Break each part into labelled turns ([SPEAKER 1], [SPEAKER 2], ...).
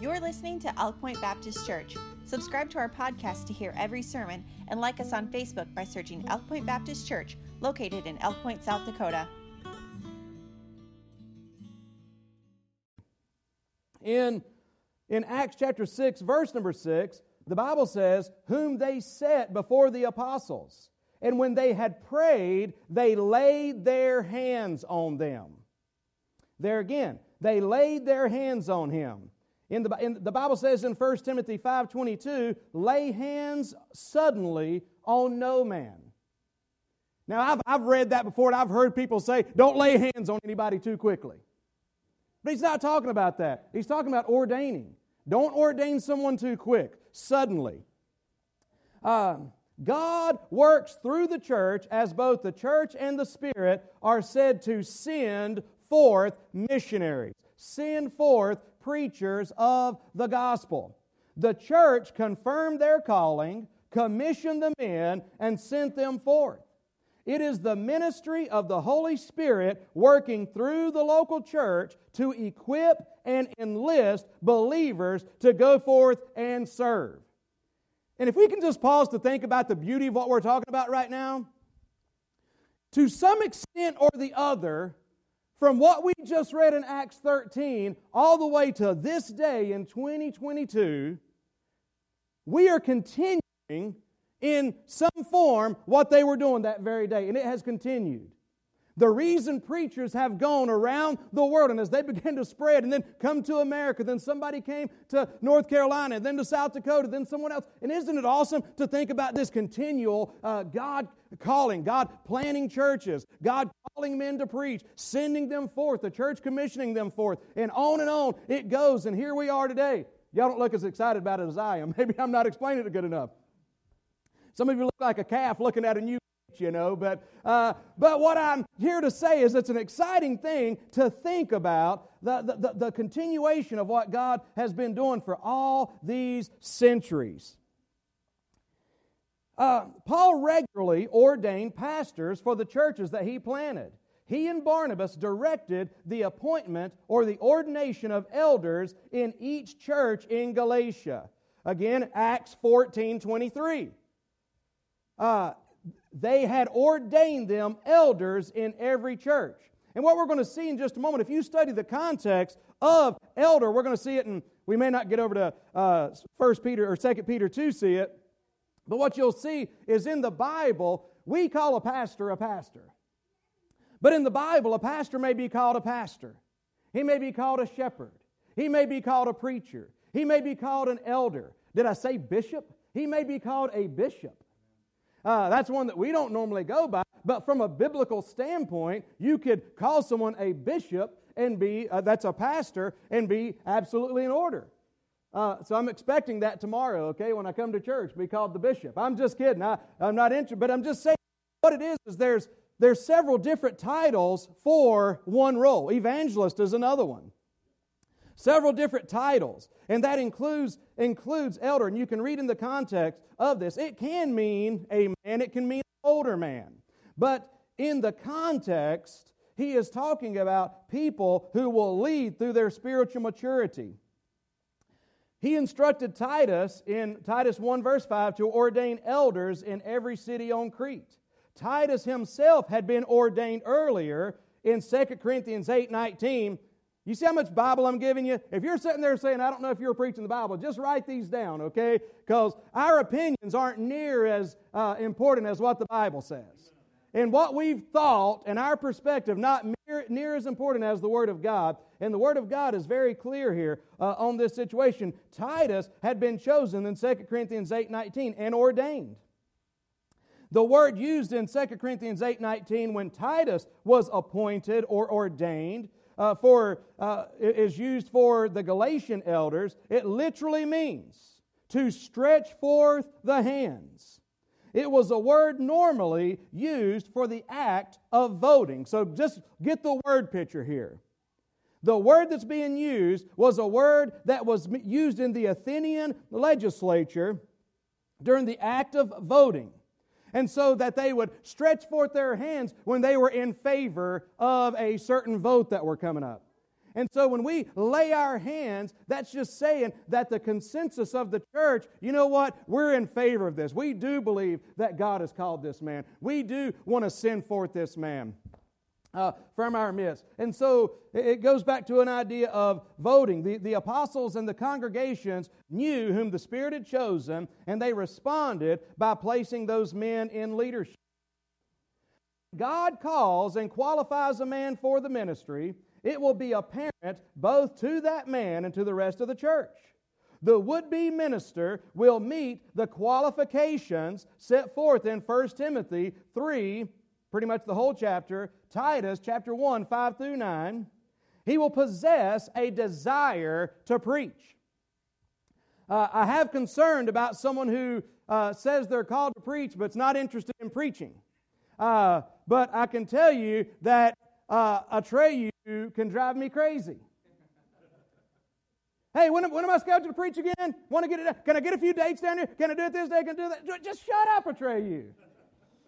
[SPEAKER 1] You're listening to Elk Point Baptist Church. Subscribe to our podcast to hear every sermon and like us on Facebook by searching Elk Point Baptist Church, located in Elk Point, South Dakota.
[SPEAKER 2] In, in Acts chapter 6, verse number 6, the Bible says, Whom they set before the apostles. And when they had prayed, they laid their hands on them. There again, they laid their hands on him. In the, in, the Bible says in 1 Timothy 5.22, lay hands suddenly on no man. Now, I've, I've read that before and I've heard people say, don't lay hands on anybody too quickly. But he's not talking about that. He's talking about ordaining. Don't ordain someone too quick, suddenly. Uh, God works through the church as both the church and the Spirit are said to send forth missionaries, send forth preachers of the gospel. The church confirmed their calling, commissioned the men, and sent them forth. It is the ministry of the Holy Spirit working through the local church to equip and enlist believers to go forth and serve. And if we can just pause to think about the beauty of what we're talking about right now, to some extent or the other, from what we just read in Acts 13 all the way to this day in 2022, we are continuing in some form what they were doing that very day, and it has continued. The reason preachers have gone around the world, and as they began to spread and then come to America, then somebody came to North Carolina, then to South Dakota, then someone else. And isn't it awesome to think about this continual uh, God calling, God planning churches, God calling men to preach, sending them forth, the church commissioning them forth, and on and on it goes. And here we are today. Y'all don't look as excited about it as I am. Maybe I'm not explaining it good enough. Some of you look like a calf looking at a new you know. But, uh, but what I'm here to say is it's an exciting thing to think about the, the, the continuation of what God has been doing for all these centuries. Uh, Paul regularly ordained pastors for the churches that he planted. He and Barnabas directed the appointment or the ordination of elders in each church in Galatia. Again, Acts 14 23. Uh, they had ordained them elders in every church. And what we're going to see in just a moment, if you study the context of elder, we're going to see it, and we may not get over to uh, 1 Peter or 2 Peter to see it, but what you'll see is in the Bible, we call a pastor a pastor. But in the Bible, a pastor may be called a pastor. He may be called a shepherd. He may be called a preacher. He may be called an elder. Did I say bishop? He may be called a bishop. Uh, that's one that we don't normally go by. But from a biblical standpoint, you could call someone a bishop and be, uh, that's a pastor, and be absolutely in order. Uh, so I'm expecting that tomorrow, okay, when I come to church, be called the bishop. I'm just kidding. I, I'm not interested, but I'm just saying what it is is there's, there's several different titles for one role. Evangelist is another one several different titles and that includes includes elder and you can read in the context of this it can mean a man it can mean an older man but in the context he is talking about people who will lead through their spiritual maturity he instructed titus in titus 1 verse 5 to ordain elders in every city on crete titus himself had been ordained earlier in 2 corinthians 8 19 you see how much Bible I'm giving you? If you're sitting there saying, I don't know if you're preaching the Bible, just write these down, okay? Because our opinions aren't near as uh, important as what the Bible says. And what we've thought and our perspective, not near, near, as important as the Word of God. And the Word of God is very clear here uh, on this situation. Titus had been chosen in 2 Corinthians 8 19 and ordained. The word used in 2 Corinthians 8 19 when Titus was appointed or ordained uh, for, uh, is used for the Galatian elders, it literally means to stretch forth the hands. It was a word normally used for the act of voting. So just get the word picture here. The word that's being used was a word that was used in the Athenian legislature during the act of voting and so that they would stretch forth their hands when they were in favor of a certain vote that were coming up. And so when we lay our hands, that's just saying that the consensus of the church, you know what? We're in favor of this. We do believe that God has called this man. We do want to send forth this man. Uh, from our midst. And so it goes back to an idea of voting. The, the apostles and the congregations knew whom the Spirit had chosen, and they responded by placing those men in leadership. God calls and qualifies a man for the ministry, it will be apparent both to that man and to the rest of the church. The would be minister will meet the qualifications set forth in 1 Timothy 3, pretty much the whole chapter, Titus chapter 1, 5 through 9. He will possess a desire to preach. Uh, I have concerned about someone who uh, says they're called to preach but is not interested in preaching. Uh, but I can tell you that uh, Atreyu can drive me crazy. Hey, when, when am I scheduled to preach again? Want to get it? Can I get a few dates down here? Can I do it this day? Can I do that? Just shut up, Atreyu.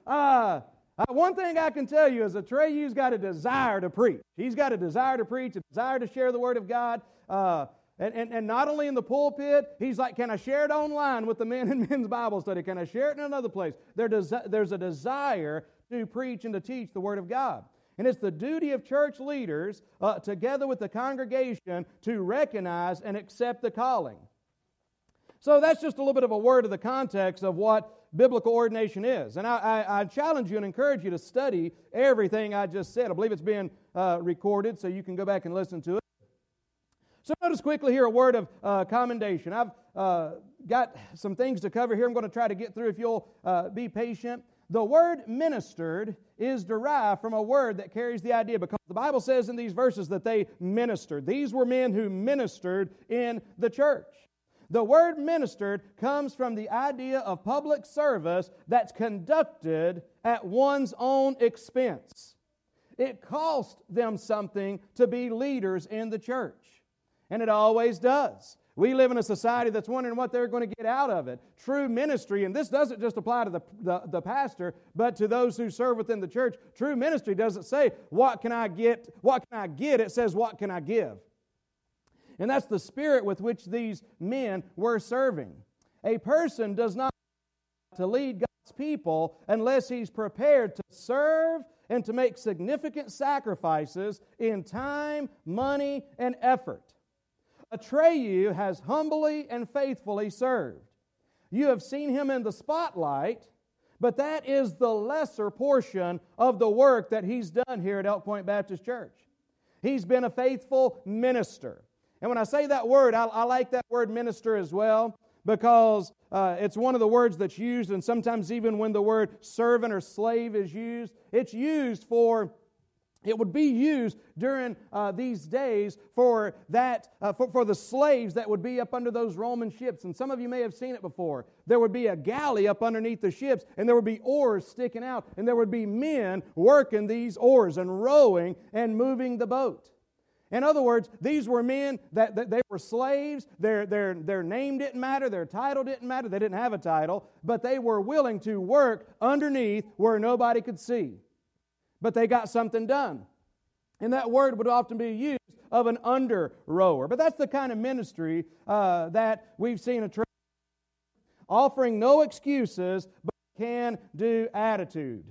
[SPEAKER 2] Uh, uh, one thing I can tell you is Atreyu's got a desire to preach. He's got a desire to preach, a desire to share the Word of God. Uh, and, and, and not only in the pulpit, he's like, Can I share it online with the men in men's Bible study? Can I share it in another place? There desi- there's a desire to preach and to teach the Word of God. And it's the duty of church leaders, uh, together with the congregation, to recognize and accept the calling. So that's just a little bit of a word of the context of what biblical ordination is. And I, I, I challenge you and encourage you to study everything I just said. I believe it's being uh, recorded, so you can go back and listen to it. So notice quickly here a word of uh, commendation. I've uh, got some things to cover here. I'm going to try to get through if you'll uh, be patient. The word ministered is derived from a word that carries the idea because the Bible says in these verses that they ministered. These were men who ministered in the church. The word ministered comes from the idea of public service that's conducted at one's own expense. It cost them something to be leaders in the church, and it always does. We live in a society that's wondering what they're going to get out of it. True ministry, and this doesn't just apply to the, the, the, pastor, but to those who serve within the church. True ministry doesn't say, What can I get? What can I get? It says, What can I give? And that's the spirit with which these men were serving. A person does not to lead God's people unless he's prepared to serve and to make significant sacrifices in time, money, and effort. Atreyu has humbly and faithfully served. You have seen him in the spotlight, but that is the lesser portion of the work that he's done here at Elk Point Baptist Church. He's been a faithful minister. And when I say that word, I, I like that word minister as well because uh, it's one of the words that's used, and sometimes even when the word servant or slave is used, it's used for it would be used during uh, these days for that uh, for, for the slaves that would be up under those roman ships. And some of you may have seen it before. There would be a galley up underneath the ships and there would be oars sticking out and there would be men working these oars and rowing and moving the boat. In other words, these were men that, that, they were slaves. Their, their, their name didn't matter, their title didn't matter. They didn't have a title, but they were willing to work underneath where nobody could see but they got something done. And that word would often be used of an under rower. But that's the kind of ministry uh, that we've seen Atreyu offering no excuses, but can do attitude.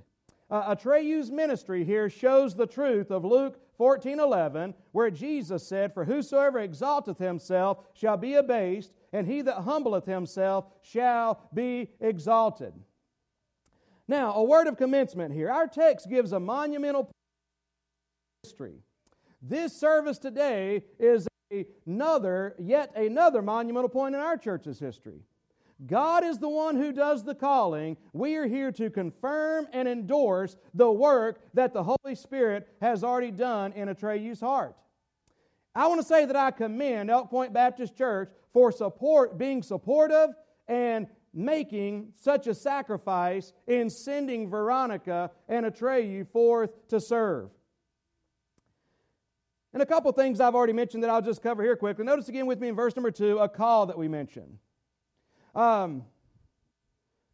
[SPEAKER 2] Uh, Atreyu's ministry here shows the truth of Luke 14 11, where Jesus said, For whosoever exalteth himself shall be abased, and he that humbleth himself shall be exalted. Now, a word of commencement here. Our text gives a monumental history. This service today is another, yet another monumental point in our church's history. God is the one who does the calling. We are here to confirm and endorse the work that the Holy Spirit has already done in Atreyu's heart. I want to say that I commend Elk Point Baptist Church for support, being supportive and making such a sacrifice in sending Veronica and Atreyu forth to serve. And a couple things I've already mentioned that I'll just cover here quickly. Notice again with me in verse number two a call that we mentioned. Um,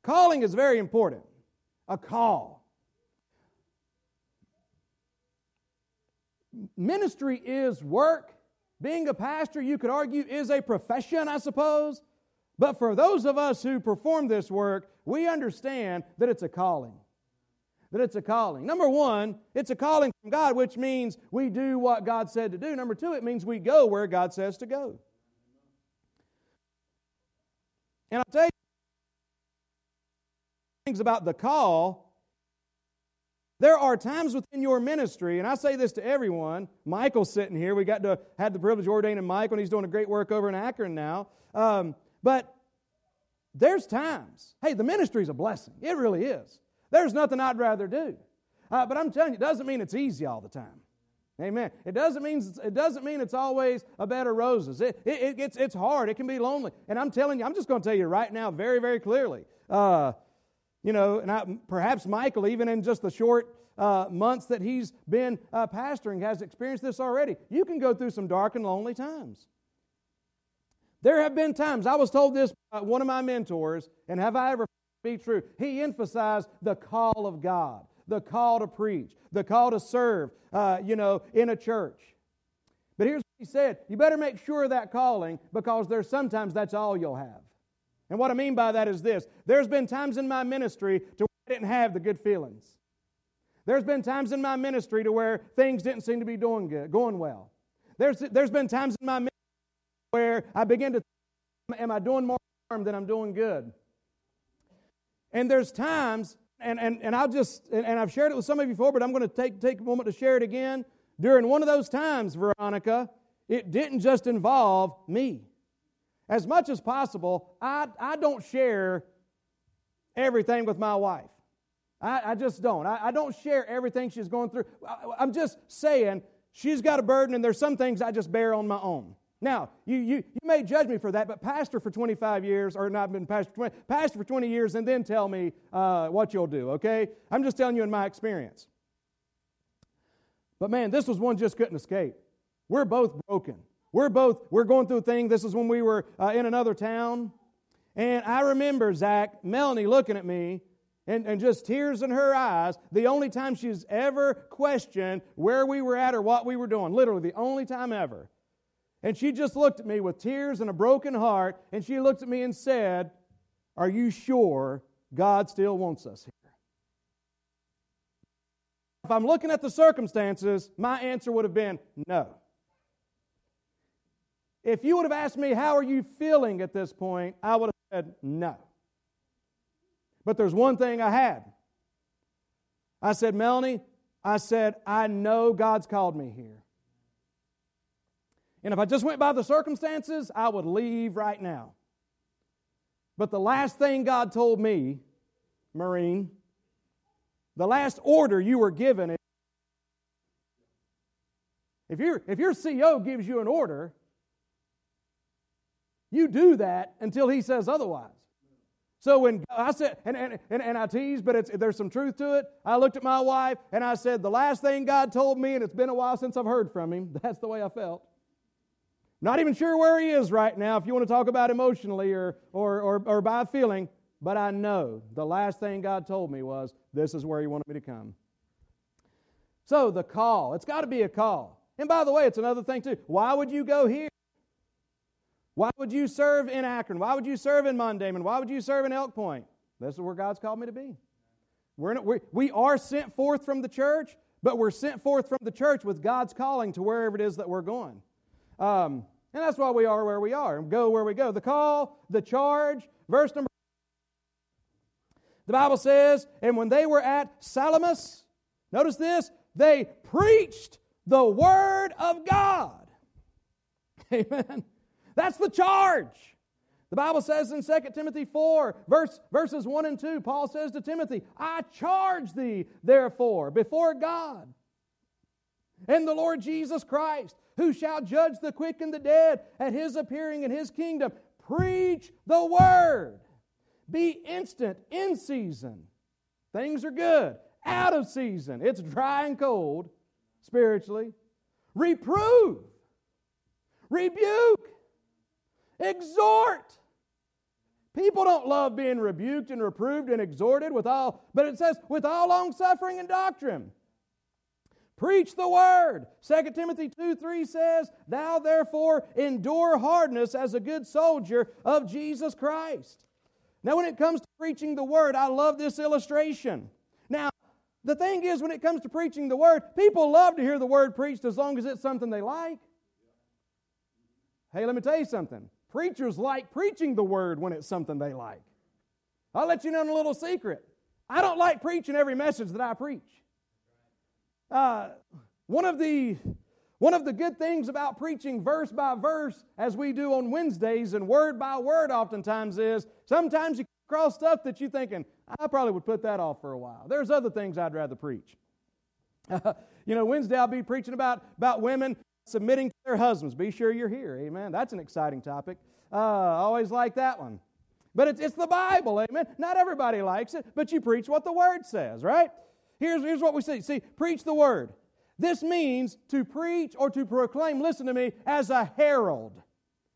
[SPEAKER 2] calling is very important. A call. ministry is work. Being a pastor, you could argue, is a profession, I suppose. But for those of us who perform this work, we understand that it's a calling. That it's a calling. Number one, it's a calling from God, which means we do what God said to do. Number two, it means we go where God says to go. And I'll tell you things about the call there are times within your ministry, and I say this to everyone. Michael's sitting here. We got to had the privilege of ordaining Michael, and he's doing a great work over in Akron now. Um, but there's times. Hey, the ministry's a blessing. It really is. There's nothing I'd rather do. Uh, but I'm telling you, it doesn't mean it's easy all the time. Amen. It doesn't mean it doesn't mean it's always a bed of roses. It, it, it it's, it's hard. It can be lonely. And I'm telling you, I'm just going to tell you right now, very very clearly. Uh, you know, and I, perhaps Michael, even in just the short uh, months that he's been uh, pastoring, has experienced this already. You can go through some dark and lonely times. There have been times, I was told this by one of my mentors, and have I ever be true? He emphasized the call of God, the call to preach, the call to serve, uh, you know, in a church. But here's what he said you better make sure of that calling because there's sometimes that's all you'll have. And what I mean by that is this there's been times in my ministry to where I didn't have the good feelings. There's been times in my ministry to where things didn't seem to be doing good, going well. There's, there's been times in my ministry where I begin to think, am I doing more harm than I'm doing good? And there's times, and, and, and I'll just, and, and I've shared it with some of you before, but I'm going to take, take a moment to share it again. During one of those times, Veronica, it didn't just involve me. As much as possible, I, I don't share everything with my wife. I, I just don't. I, I, don't share everything she's going through. I, I'm just saying she's got a burden, and there's some things I just bear on my own. Now, you, you, you may judge me for that, but pastor for 25 years, or not been pastor for 20, pastor for 20 years, and then tell me uh, what you'll do, okay? I'm just telling you in my experience. But man, this was one just couldn't escape. We're both broken. We're both, we're going through a thing. This is when we were uh, in another town. And I remember, Zach, Melanie looking at me and, and just tears in her eyes. The only time she's ever questioned where we were at or what we were doing. Literally, the only time ever. And she just looked at me with tears and a broken heart. And she looked at me and said, Are you sure God still wants us here? If I'm looking at the circumstances, my answer would have been no. If you would have asked me, How are you feeling at this point? I would have said, No. But there's one thing I had. I said, Melanie, I said, I know God's called me here. And if I just went by the circumstances, I would leave right now. But the last thing God told me, Marine, the last order you were given is if, if your CO gives you an order, you do that until he says otherwise. So when I said, and, and, and, and I tease, but there's some truth to it. I looked at my wife and I said, The last thing God told me, and it's been a while since I've heard from him, that's the way I felt. Not even sure where he is right now, if you want to talk about emotionally or, or, or, or by feeling, but I know the last thing God told me was, This is where he wanted me to come. So the call, it's got to be a call. And by the way, it's another thing too. Why would you go here? Why would you serve in Akron? Why would you serve in Mondamin? Why would you serve in Elk Point? This is where God's called me to be. We're, in, we're we are sent forth from the church, but we're sent forth from the church with God's calling to wherever it is that we're going. Um, and that's why we are where we are and go where we go. The call, the charge, verse number. The Bible says, and when they were at Salamis, notice this, they preached the word of God. Amen. That's the charge. The Bible says in 2 Timothy 4, verse, verses 1 and 2, Paul says to Timothy, I charge thee, therefore, before God and the Lord Jesus Christ, who shall judge the quick and the dead at his appearing in his kingdom, preach the word. Be instant in season. Things are good. Out of season. It's dry and cold spiritually. Reprove. Rebuke Exhort. People don't love being rebuked and reproved and exhorted with all, but it says with all long suffering and doctrine. Preach the word. 2 Timothy 2 3 says, Thou therefore endure hardness as a good soldier of Jesus Christ. Now, when it comes to preaching the word, I love this illustration. Now, the thing is, when it comes to preaching the word, people love to hear the word preached as long as it's something they like. Hey, let me tell you something. Preachers like preaching the word when it's something they like. I'll let you know a little secret. I don't like preaching every message that I preach. Uh, one of the one of the good things about preaching verse by verse, as we do on Wednesdays and word by word, oftentimes is sometimes you cross stuff that you're thinking, I probably would put that off for a while. There's other things I'd rather preach. you know, Wednesday I'll be preaching about, about women submitting to their husbands. Be sure you're here. Amen. That's an exciting topic. Uh, always like that one. But it's, it's the Bible. Amen. Not everybody likes it, but you preach what the Word says, right? Here's, here's what we see. See, preach the Word. This means to preach or to proclaim, listen to me, as a herald.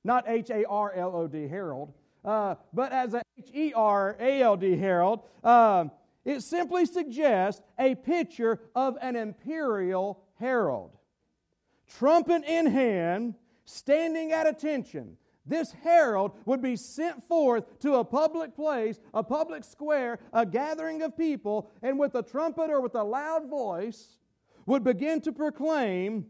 [SPEAKER 2] Not H A R L O D, herald, uh, but as a H E R A L D, herald. Uh, it simply suggests a picture of an imperial herald. Trumpet in hand, standing at attention. This herald would be sent forth to a public place, a public square, a gathering of people, and with a trumpet or with a loud voice, would begin to proclaim,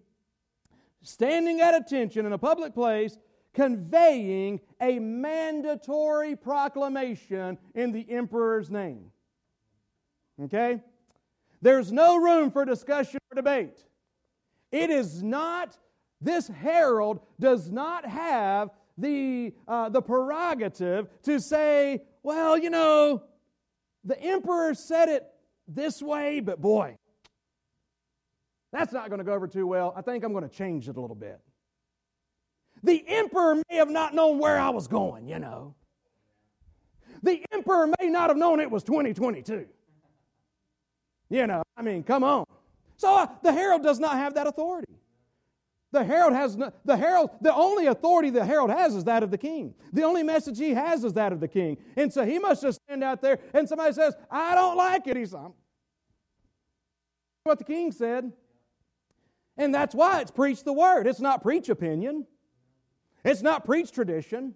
[SPEAKER 2] standing at attention in a public place, conveying a mandatory proclamation in the emperor's name. Okay? There's no room for discussion or debate. It is not, this herald does not have the, uh, the prerogative to say, well, you know, the emperor said it this way, but boy, that's not going to go over too well. I think I'm going to change it a little bit. The emperor may have not known where I was going, you know. The emperor may not have known it was 2022. You know, I mean, come on. So uh, the herald does not have that authority. The herald has no, the herald, the only authority the herald has is that of the king. The only message he has is that of the king. And so he must just stand out there and somebody says, I don't like it. He's what the king said. And that's why it's preach the word. It's not preach opinion. It's not preach tradition.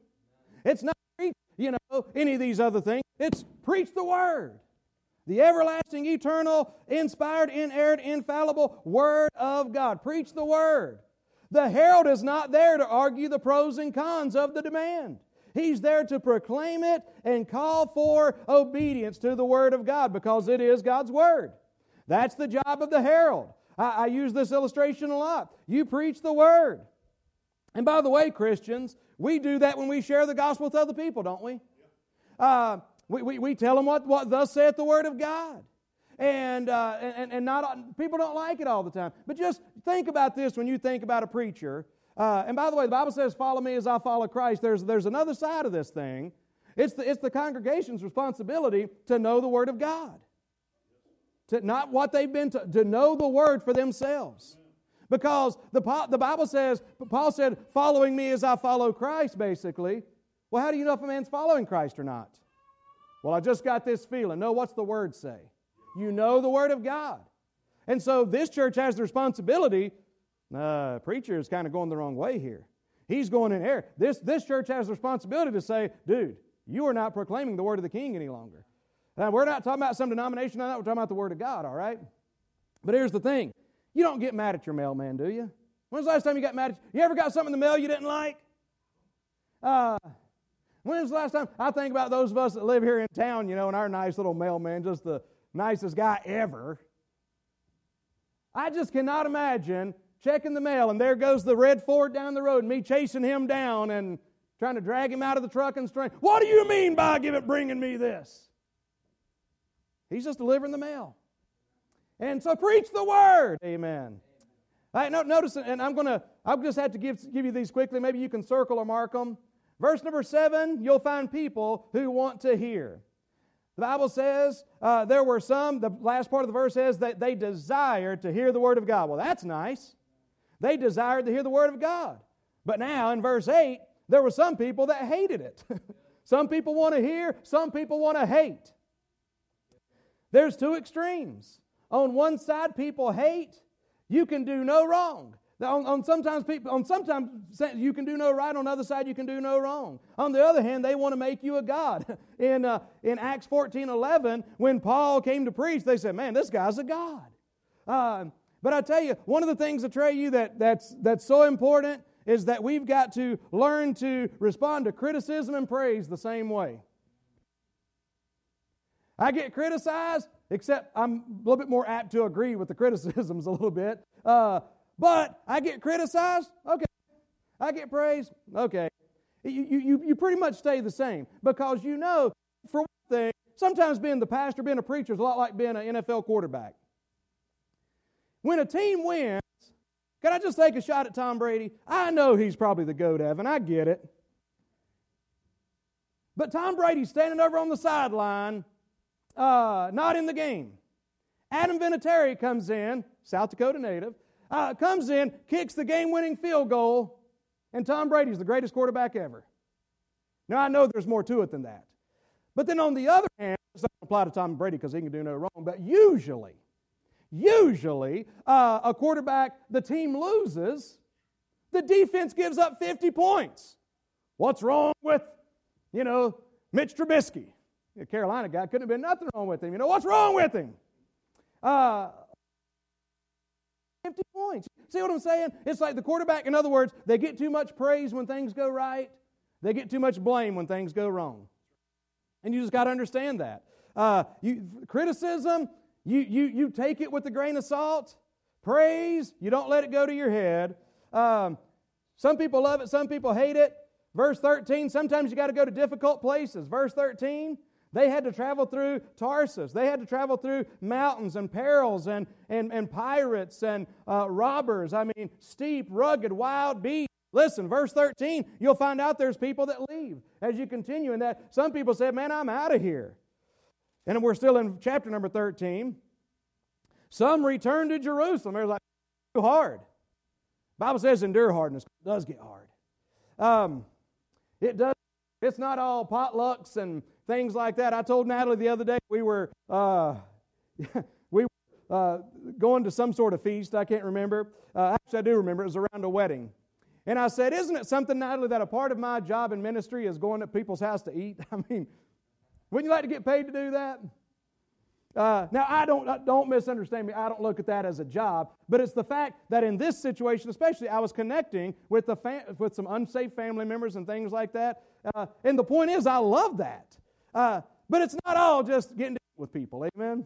[SPEAKER 2] It's not preach, you know, any of these other things. It's preach the word. The everlasting, eternal, inspired, inerrant, infallible Word of God. Preach the Word. The herald is not there to argue the pros and cons of the demand. He's there to proclaim it and call for obedience to the Word of God because it is God's Word. That's the job of the herald. I, I use this illustration a lot. You preach the word. And by the way, Christians, we do that when we share the gospel with other people, don't we? Uh, we, we, we tell them what, what thus saith the word of God. And, uh, and, and not, people don't like it all the time. But just think about this when you think about a preacher. Uh, and by the way, the Bible says, Follow me as I follow Christ. There's, there's another side of this thing. It's the, it's the congregation's responsibility to know the Word of God to not what they've been to, to know the word for themselves. Because the, the Bible says, Paul said, following me as I follow Christ, basically. Well, how do you know if a man's following Christ or not? Well, I just got this feeling. No, what's the word say? You know the word of God. And so this church has the responsibility. Uh, preacher is kind of going the wrong way here. He's going in error. This, this church has the responsibility to say, dude, you are not proclaiming the word of the king any longer. Now, we're not talking about some denomination on that, we're talking about the Word of God, all right? But here's the thing you don't get mad at your mailman, do you? When's the last time you got mad at you? ever got something in the mail you didn't like? Uh, when's the last time? I think about those of us that live here in town, you know, and our nice little mailman, just the nicest guy ever. I just cannot imagine checking the mail and there goes the red Ford down the road and me chasing him down and trying to drag him out of the truck and strain. What do you mean by give it bringing me this? He's just delivering the mail. And so preach the word. Amen. Right, no, notice, and I'm going to, I've just had to give, give you these quickly. Maybe you can circle or mark them. Verse number seven, you'll find people who want to hear. The Bible says uh, there were some, the last part of the verse says that they desired to hear the word of God. Well, that's nice. They desired to hear the word of God. But now in verse 8, there were some people that hated it. some people want to hear, some people want to hate. There's two extremes. On one side, people hate, You can do no wrong. On, on, sometimes people on sometimes you can do no right on the other side you can do no wrong. On the other hand they want to make you a god. In uh, in acts 14 11 when paul came to preach they said man this guy's a god. Uh, but i tell you one of the things Atreyu that that's that's so important is that we've got to learn to respond to criticism and praise the same way. I get criticized except i'm a little bit more apt to agree with the criticisms a little bit. Uh, but I get criticized, okay. I get praised, okay. You, you, you pretty much stay the same because you know, for one thing, sometimes being the pastor, being a preacher is a lot like being an NFL quarterback. When a team wins, can I just take a shot at Tom Brady? I know he's probably the GOAT, Evan. I get it. But Tom Brady's standing over on the sideline, uh, not in the game. Adam Vinatieri comes in, South Dakota native, uh, comes in, kicks the game winning field goal, and Tom Brady's the greatest quarterback ever. Now, I know there's more to it than that. But then on the other hand, it doesn't apply to Tom Brady because he can do no wrong, but usually, usually, uh, a quarterback, the team loses, the defense gives up 50 points. What's wrong with, you know, Mitch Trubisky? The Carolina guy couldn't have been nothing wrong with him. You know, what's wrong with him? Uh, 50 points. See what I'm saying? It's like the quarterback, in other words, they get too much praise when things go right, they get too much blame when things go wrong. And you just got to understand that. Uh, you, criticism, you, you, you take it with a grain of salt. Praise, you don't let it go to your head. Um, some people love it, some people hate it. Verse 13, sometimes you got to go to difficult places. Verse 13, they had to travel through Tarsus. They had to travel through mountains and perils and, and, and pirates and uh, robbers. I mean, steep, rugged, wild beasts. Listen, verse 13, you'll find out there's people that leave as you continue in that. Some people said, Man, I'm out of here. And we're still in chapter number 13. Some returned to Jerusalem. They're like, too hard. Bible says endure hardness. It does get hard. Um, it does. It's not all potlucks and things like that. I told Natalie the other day we were uh, we were uh, going to some sort of feast. I can't remember. Uh, actually, I do remember. It was around a wedding. And I said, Isn't it something, Natalie, that a part of my job in ministry is going to people's house to eat? I mean, wouldn't you like to get paid to do that? Uh, now, I don't, don't misunderstand me. I don't look at that as a job, but it's the fact that in this situation, especially, I was connecting with, the fam- with some unsafe family members and things like that. Uh, and the point is, I love that. Uh, but it's not all just getting with people. Amen.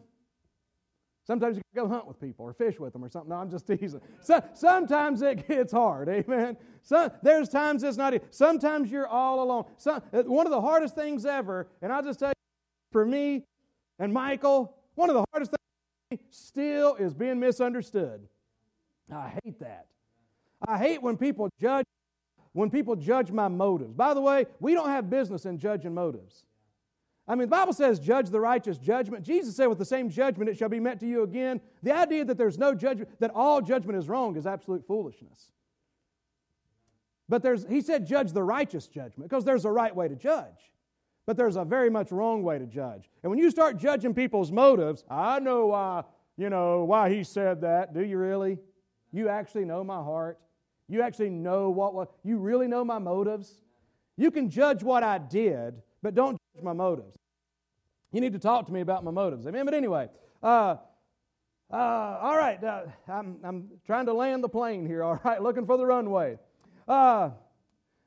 [SPEAKER 2] Sometimes you can go hunt with people or fish with them or something. No, I'm just teasing. So, sometimes it gets hard. Amen. So, there's times it's not. Sometimes you're all alone. Uh, one of the hardest things ever, and I'll just tell you, for me and Michael, one of the hardest things still is being misunderstood. I hate that. I hate when people judge when people judge my motives. By the way, we don't have business in judging motives. I mean, the Bible says, judge the righteous judgment. Jesus said, with the same judgment it shall be met to you again. The idea that there's no judgment, that all judgment is wrong, is absolute foolishness. But there's, he said, judge the righteous judgment, because there's a right way to judge. But there's a very much wrong way to judge. And when you start judging people's motives, I know why, you know, why he said that. Do you really? You actually know my heart. You actually know what, what you really know my motives. You can judge what I did, but don't judge my motives. You need to talk to me about my motives. Amen. But anyway, uh, uh, all right. Uh, I'm, I'm trying to land the plane here. All right, looking for the runway. Uh,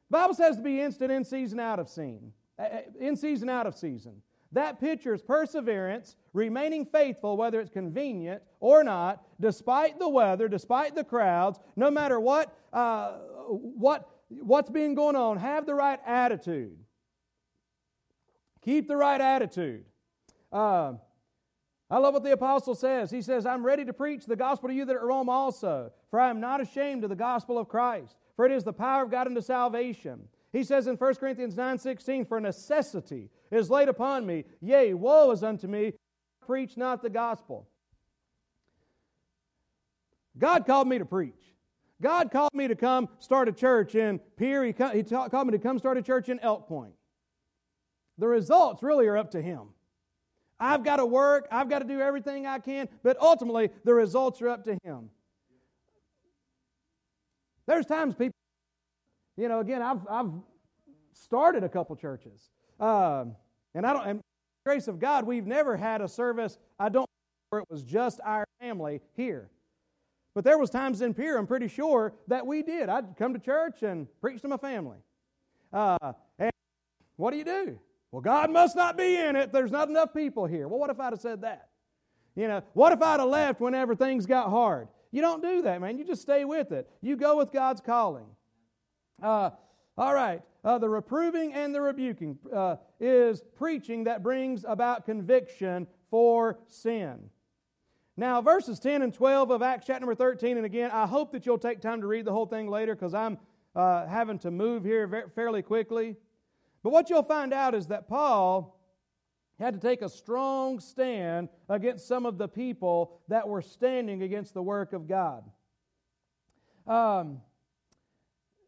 [SPEAKER 2] Bible says to be instant in season, out of season. Uh, uh, in season, out of season. That pictures perseverance, remaining faithful, whether it's convenient or not, despite the weather, despite the crowds, no matter what, uh, what, what's being going on. Have the right attitude. Keep the right attitude. Uh, I love what the apostle says. He says, I'm ready to preach the gospel to you that are Rome also, for I am not ashamed of the gospel of Christ, for it is the power of God unto salvation. He says in 1 Corinthians 9:16, For necessity is laid upon me, yea, woe is unto me, preach not the gospel. God called me to preach. God called me to come start a church in Pierre. He, he called me to come start a church in Elk Point. The results really are up to Him. I've got to work, I've got to do everything I can, but ultimately the results are up to Him. There's times people, you know, again, I've, I've started a couple churches. Um, and I don't, and grace of God, we've never had a service, I don't know where it was just our family here. But there was times in Pierre, I'm pretty sure, that we did. I'd come to church and preach to my family. Uh, and what do you do? Well, God must not be in it. There's not enough people here. Well, what if I'd have said that? You know, what if I'd have left whenever things got hard? You don't do that, man. You just stay with it. You go with God's calling. Uh, all right. Uh, the reproving and the rebuking uh, is preaching that brings about conviction for sin. Now, verses 10 and 12 of Acts chapter number 13, and again, I hope that you'll take time to read the whole thing later because I'm uh, having to move here fairly quickly. But what you'll find out is that Paul had to take a strong stand against some of the people that were standing against the work of God. Um,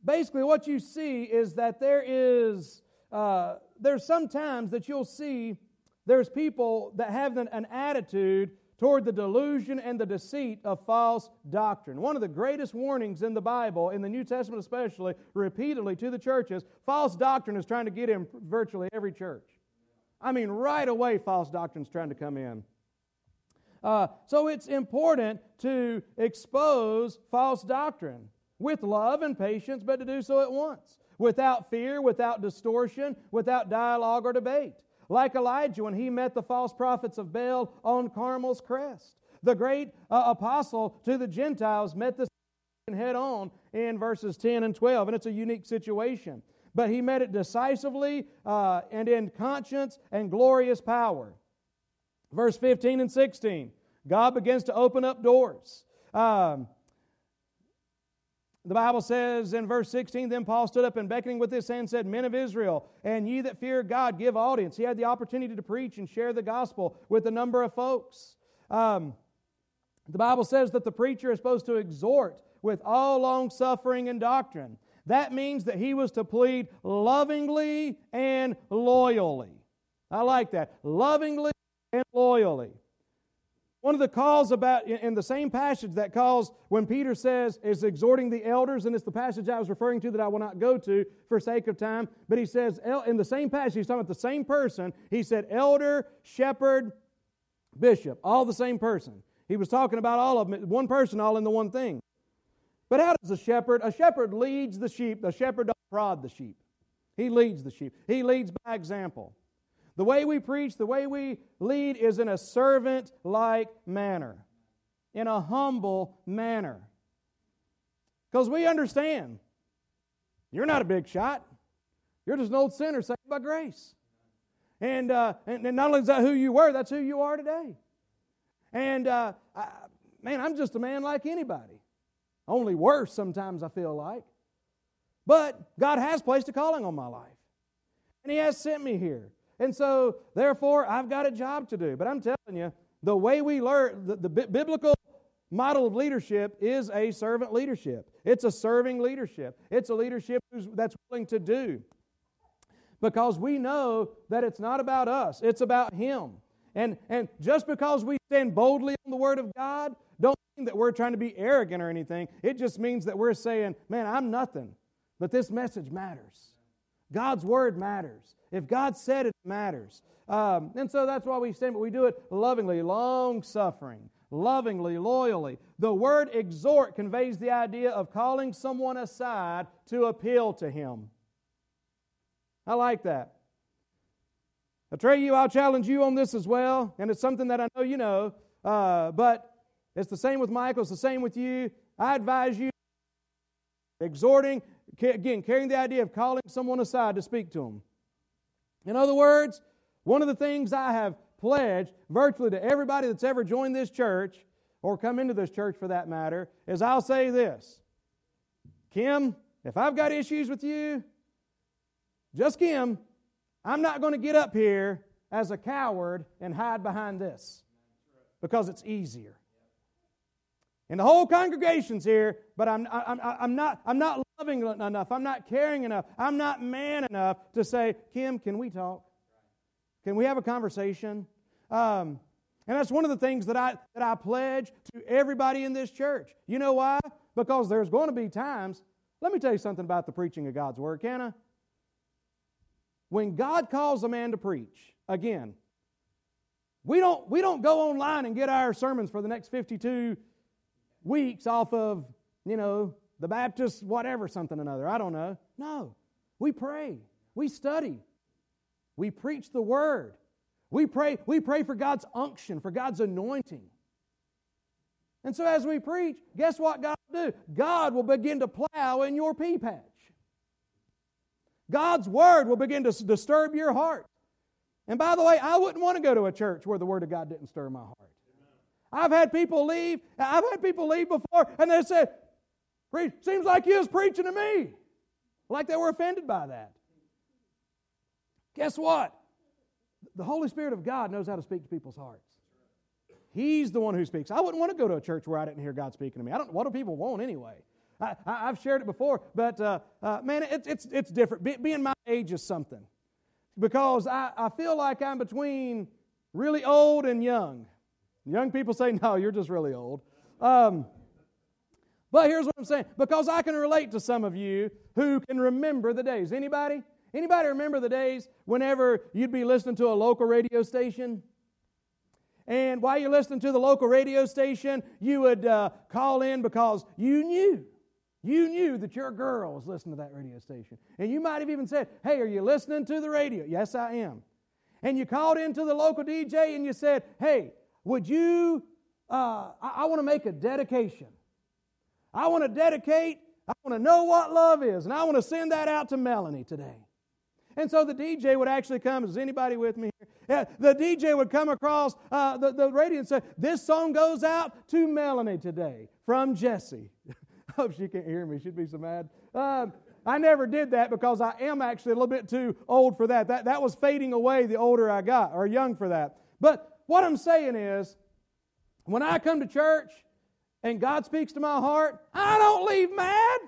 [SPEAKER 2] basically, what you see is that there is uh, there's sometimes that you'll see there's people that have an, an attitude toward the delusion and the deceit of false doctrine. One of the greatest warnings in the Bible, in the New Testament especially, repeatedly to the churches, false doctrine is trying to get in virtually every church. I mean, right away, false doctrine is trying to come in. Uh, so it's important to expose false doctrine with love and patience, but to do so at once, without fear, without distortion, without dialogue or debate like Elijah when he met the false prophets of Baal on Carmel's crest. The great uh, apostle to the Gentiles met this head on in verses 10 and 12, and it's a unique situation. But he met it decisively uh, and in conscience and glorious power. Verse 15 and 16, God begins to open up doors. Um, the Bible says in verse 16, then Paul stood up and beckoning with his hand said, Men of Israel, and ye that fear God, give audience. He had the opportunity to preach and share the gospel with a number of folks. Um, the Bible says that the preacher is supposed to exhort with all long suffering and doctrine. That means that he was to plead lovingly and loyally. I like that. Lovingly and loyally. One of the calls about, in the same passage that calls when Peter says, is exhorting the elders, and it's the passage I was referring to that I will not go to for sake of time, but he says, in the same passage, he's talking about the same person. He said, elder, shepherd, bishop, all the same person. He was talking about all of them, one person, all in the one thing. But how does a shepherd? A shepherd leads the sheep. The shepherd don't prod the sheep. He leads the sheep. He leads by example. The way we preach, the way we lead is in a servant like manner, in a humble manner. Because we understand you're not a big shot, you're just an old sinner saved by grace. And, uh, and, not only is that who you were, that's who you are today. And uh, I, man, I'm just a man like anybody. Only worse sometimes, I feel like. But God has placed a calling on my life. And He has sent me here. And so, therefore, I've got a job to do. But I'm telling you, the way we learn, the, the biblical model of leadership is a servant leadership. It's a serving leadership. It's a leadership that's willing to do. Because we know that it's not about us, it's about Him. And, and just because we stand boldly on the Word of God, don't mean that we're trying to be arrogant or anything. It just means that we're saying, man, I'm nothing, but this message matters. God's Word matters. If God said it, matters. Um, and so that's why we stand, but we do it lovingly, long suffering, lovingly, loyally. The word exhort conveys the idea of calling someone aside to appeal to him. I like that. I tell you, I'll challenge you on this as well, and it's something that I know you know, uh, but it's the same with Michael, it's the same with you. I advise you exhorting, again, carrying the idea of calling someone aside to speak to them. In other words, one of the things I have pledged virtually to everybody that's ever joined this church, or come into this church for that matter, is I'll say this Kim, if I've got issues with you, just Kim, I'm not going to get up here as a coward and hide behind this because it's easier. And the whole congregation's here, but I'm, I'm, I'm, not, I'm not loving enough. I'm not caring enough. I'm not man enough to say, Kim, can we talk? Can we have a conversation? Um, And that's one of the things that I, that I pledge to everybody in this church. You know why? Because there's going to be times, let me tell you something about the preaching of God's Word, can I? When God calls a man to preach, again, we don't, we don't go online and get our sermons for the next 52 weeks off of, you know, the Baptist whatever, something another. I don't know. No. We pray. We study. We preach the Word. We pray, we pray for God's unction, for God's anointing. And so as we preach, guess what God will do? God will begin to plow in your pea patch. God's word will begin to disturb your heart. And by the way, I wouldn't want to go to a church where the word of God didn't stir my heart. I've had people leave, I've had people leave before, and they said, Seems like you was preaching to me. Like they were offended by that. Guess what? The Holy Spirit of God knows how to speak to people's hearts. He's the one who speaks. I wouldn't want to go to a church where I didn't hear God speaking to me. I don't. What do people want anyway? I, have shared it before, but uh, uh, man, it, it's it's different. Be, being my age is something because I, I feel like I'm between really old and young. Young people say, "No, you're just really old." Um, but here's what I'm saying: because I can relate to some of you who can remember the days. Anybody? Anybody remember the days whenever you'd be listening to a local radio station? And while you're listening to the local radio station, you would uh, call in because you knew. You knew that your girl was listening to that radio station. And you might have even said, Hey, are you listening to the radio? Yes, I am. And you called into the local DJ and you said, Hey, would you, uh, I, I want to make a dedication. I want to dedicate, I want to know what love is, and I want to send that out to Melanie today. And so the DJ would actually come. Is anybody with me here? Yeah, the DJ would come across uh, the, the radio and say, This song goes out to Melanie today from Jesse. I hope she can't hear me. She'd be so mad. Um, I never did that because I am actually a little bit too old for that. That, that was fading away the older I got, or young for that. But what I'm saying is, when I come to church and God speaks to my heart, I don't leave mad.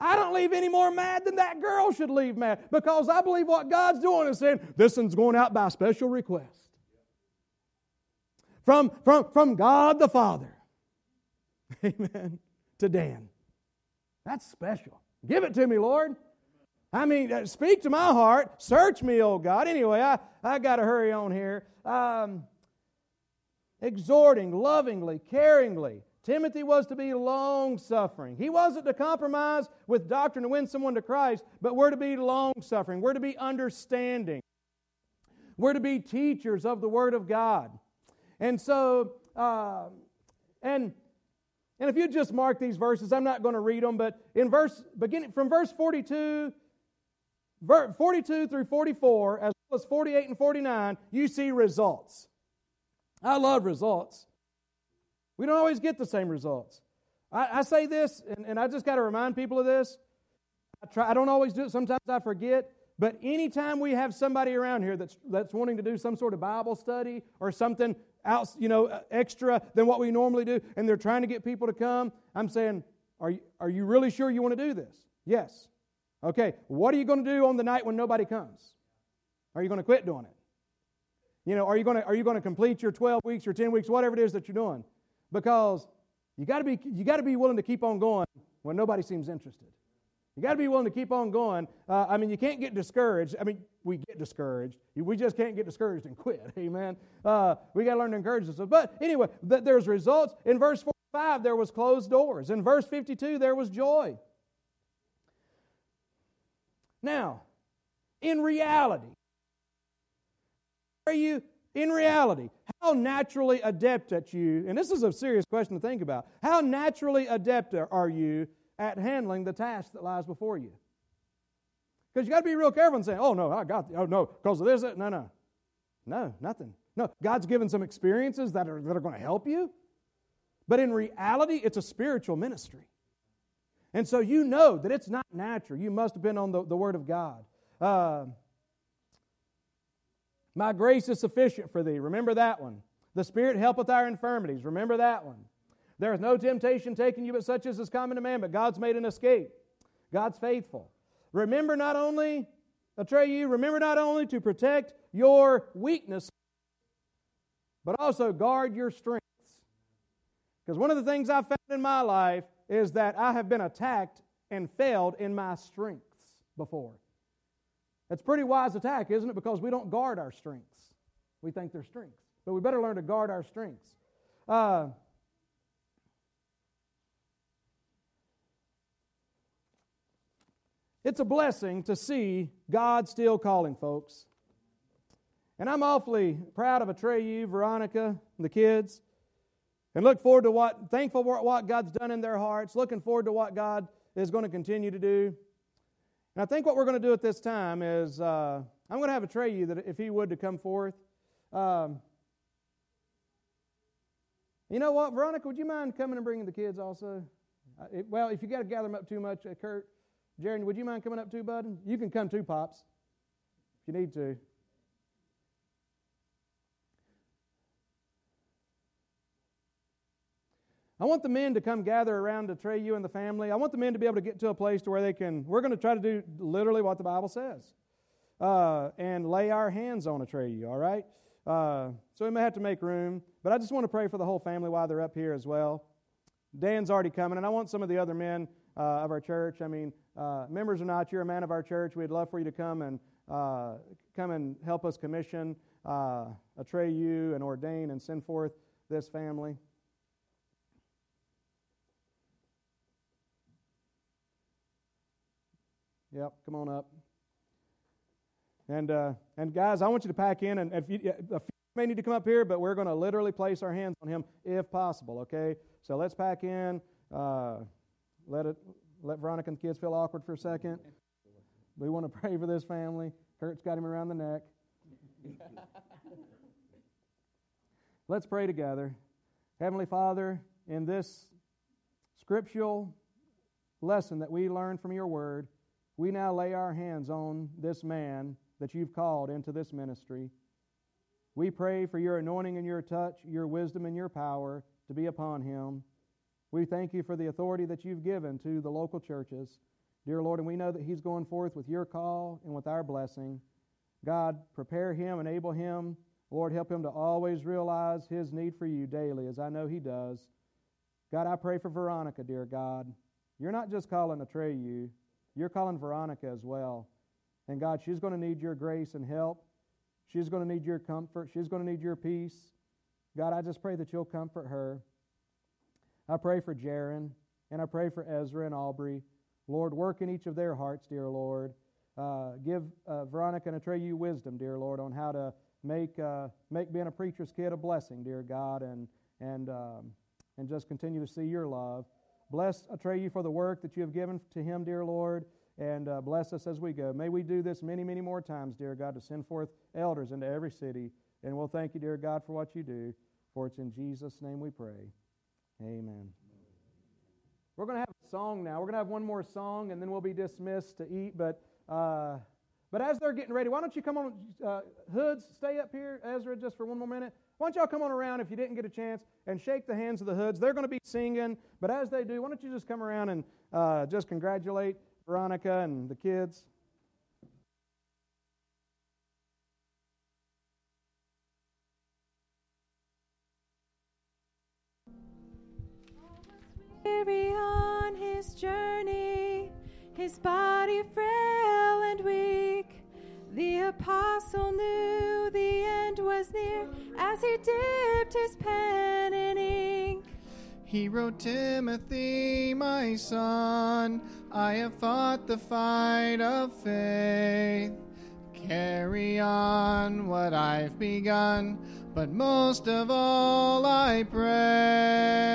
[SPEAKER 2] I don't leave any more mad than that girl should leave mad because I believe what God's doing is saying, this one's going out by special request. From, from, from God the Father. Amen. To Dan. That's special. Give it to me, Lord. I mean, uh, speak to my heart. Search me, oh God. Anyway, I, I got to hurry on here. Um, exhorting lovingly, caringly, Timothy was to be long suffering. He wasn't to compromise with doctrine to win someone to Christ, but we're to be long suffering. We're to be understanding. We're to be teachers of the Word of God. And so, uh, and and if you just mark these verses, I'm not going to read them, but in verse beginning from verse 42, 42 through 44, as well as 48 and 49, you see results. I love results. We don't always get the same results. I, I say this, and, and I just got to remind people of this. I, try, I don't always do it, sometimes I forget. But anytime we have somebody around here that's, that's wanting to do some sort of Bible study or something else, you know, uh, extra than what we normally do, and they're trying to get people to come, I'm saying, are you, are you really sure you want to do this? Yes. Okay, what are you going to do on the night when nobody comes? Are you going to quit doing it? You know, are you going to, are you going to complete your 12 weeks or 10 weeks, whatever it is that you're doing? because you got to be you got to be willing to keep on going when nobody seems interested. You got to be willing to keep on going. Uh, I mean, you can't get discouraged. I mean, we get discouraged. We just can't get discouraged and quit. Amen. Uh, we got to learn to encourage ourselves. But anyway, th- there's results. In verse 45, there was closed doors. In verse 52, there was joy. Now, in reality, are you in reality, how naturally adept at you, and this is a serious question to think about, how naturally adept are you at handling the task that lies before you? Because you got to be real careful and say, oh no, I got, oh no, because of this. No, no. No, nothing. No, God's given some experiences that are, that are going to help you. But in reality, it's a spiritual ministry. And so you know that it's not natural. You must depend on the, the Word of God. Uh, my grace is sufficient for thee. Remember that one. The Spirit helpeth our infirmities. Remember that one. There is no temptation taken you but such as is common to man, but God's made an escape. God's faithful. Remember not only, I'll you, remember not only to protect your weakness. but also guard your strengths. Because one of the things I've found in my life is that I have been attacked and failed in my strengths before. It's a pretty wise attack, isn't it? Because we don't guard our strengths. We think they're strengths. But we better learn to guard our strengths. Uh, it's a blessing to see God still calling folks. And I'm awfully proud of Atreyu, Veronica, and the kids, and look forward to what, thankful for what God's done in their hearts, looking forward to what God is going to continue to do. And I think what we're going to do at this time is uh, I'm going to have Atreyu that if he would to come forth. Um, you know what, Veronica, would you mind coming and bringing the kids also? Uh, it, well, if you got to gather them up too much, uh, Kurt, Jaron, would you mind coming up too, bud? You can come too, Pops, if you need to. I want the men to come gather around to Atreyu and the family. I want the men to be able to get to a place to where they can, we're going to try to do literally what the Bible says uh, and lay our hands on Atreyu. all right? Uh, so we may have to make room, but I just want to pray for the whole family while they're up here as well. Dan's already coming, and I want some of the other men uh, of our church. I mean, uh, members or not, you're a man of our church. We'd love for you to come and uh, come and help us commission uh, You and ordain and send forth this family. Yep, come on up. And uh, and guys, I want you to pack in, and if you, a few may need to come up here, but we're going to literally place our hands on him if possible. Okay, so let's pack in. Uh, let it let Veronica and the kids feel awkward for a second. We want to pray for this family. Kurt's got him around the neck. let's pray together. Heavenly Father, in this scriptural lesson that we learned from your word, we now lay our hands on this man that you've called into this ministry. We pray for your anointing and your touch, your wisdom and your power to be upon him. We thank you for the authority that you've given to the local churches. Dear Lord, and we know that he's going forth with your call and with our blessing. God, prepare him, enable him. Lord, help him to always realize his need for you daily, as I know he does. God, I pray for Veronica, dear God. You're not just calling Atreyu, you're calling Veronica as well. And God, she's going to need your grace and help. She's going to need your comfort. She's going to need your peace. God, I just pray that you'll comfort her. I pray for Jaron, and I pray for Ezra and Aubrey. Lord, work in each of their hearts, dear Lord. Uh, give uh, Veronica and Atreyu wisdom, dear Lord, on how to make, uh, make being a preacher's kid a blessing, dear God, and, and, um, and just continue to see your love. Bless Atreyu for the work that you have given to him, dear Lord, and uh, bless us as we go. May we do this many, many more times, dear God, to send forth elders into every city. And we'll thank you, dear God, for what you do. For it's in Jesus' name we pray. Amen. We're going to have a song now. We're going to have one more song, and then we'll be dismissed to eat. But uh, but as they're getting ready, why don't you come on, uh, Hoods, stay up here, Ezra, just for one more minute. Why don't y'all come on around if you didn't get a chance and shake the hands of the Hoods? They're going to be singing, but as they do, why don't you just come around and uh, just congratulate Veronica and the kids?
[SPEAKER 3] Weary on his journey, his body frail and weak. The apostle knew the end was near as he dipped his pen in ink.
[SPEAKER 4] He wrote, Timothy, my son, I have fought the fight of faith. Carry on what I've begun, but most of all I pray.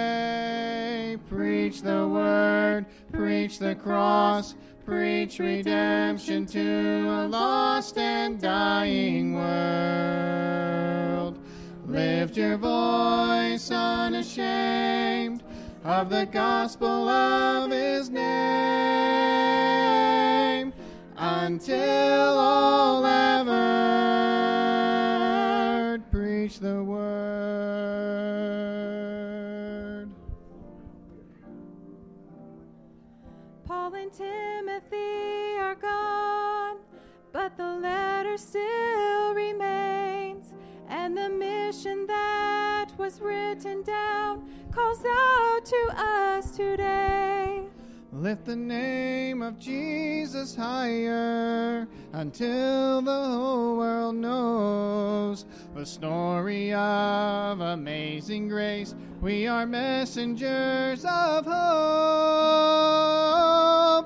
[SPEAKER 4] Preach the word, preach the cross preach redemption to a lost and dying world. Lift your voice unashamed of the gospel of his name until all heard. Preach the word.
[SPEAKER 3] The letter still remains, and the mission that was written down calls out to us today.
[SPEAKER 4] Lift the name of Jesus higher until the whole world knows the story of amazing grace. We are messengers of hope.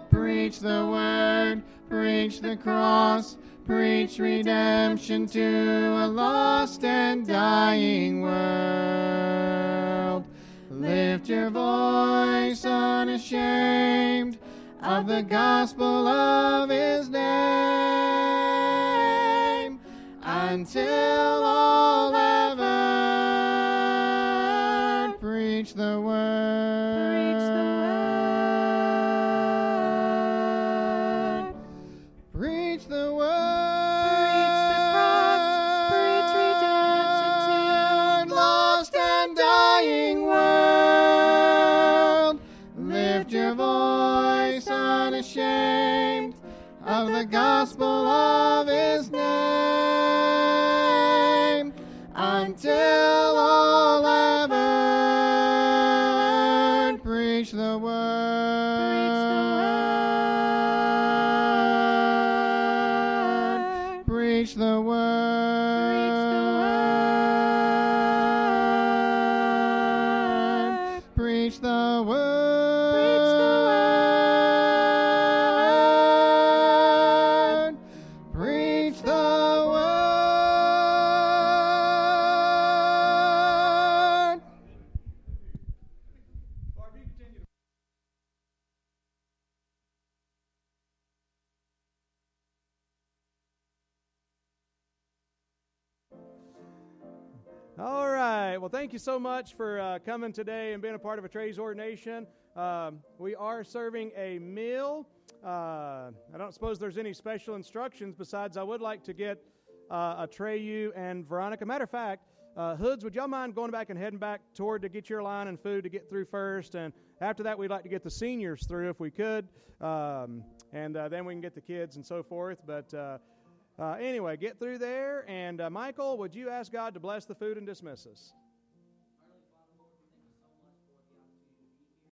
[SPEAKER 4] Preach the word, preach the cross, preach redemption to a lost and dying world. Lift your voice unashamed of the gospel of his name until all heard. Preach the word.
[SPEAKER 3] Preach
[SPEAKER 4] all have heard. Preach the word.
[SPEAKER 2] Much for uh, coming today and being a part of a Trey's ordination. Um, we are serving a meal. Uh, I don't suppose there's any special instructions besides I would like to get uh, Treyu and Veronica. Matter of fact, uh, Hoods, would y'all mind going back and heading back toward to get your line and food to get through first? And after that, we'd like to get the seniors through if we could. Um, and uh, then we can get the kids and so forth. But uh, uh, anyway, get through there. And uh, Michael, would you ask God to bless the food and dismiss us?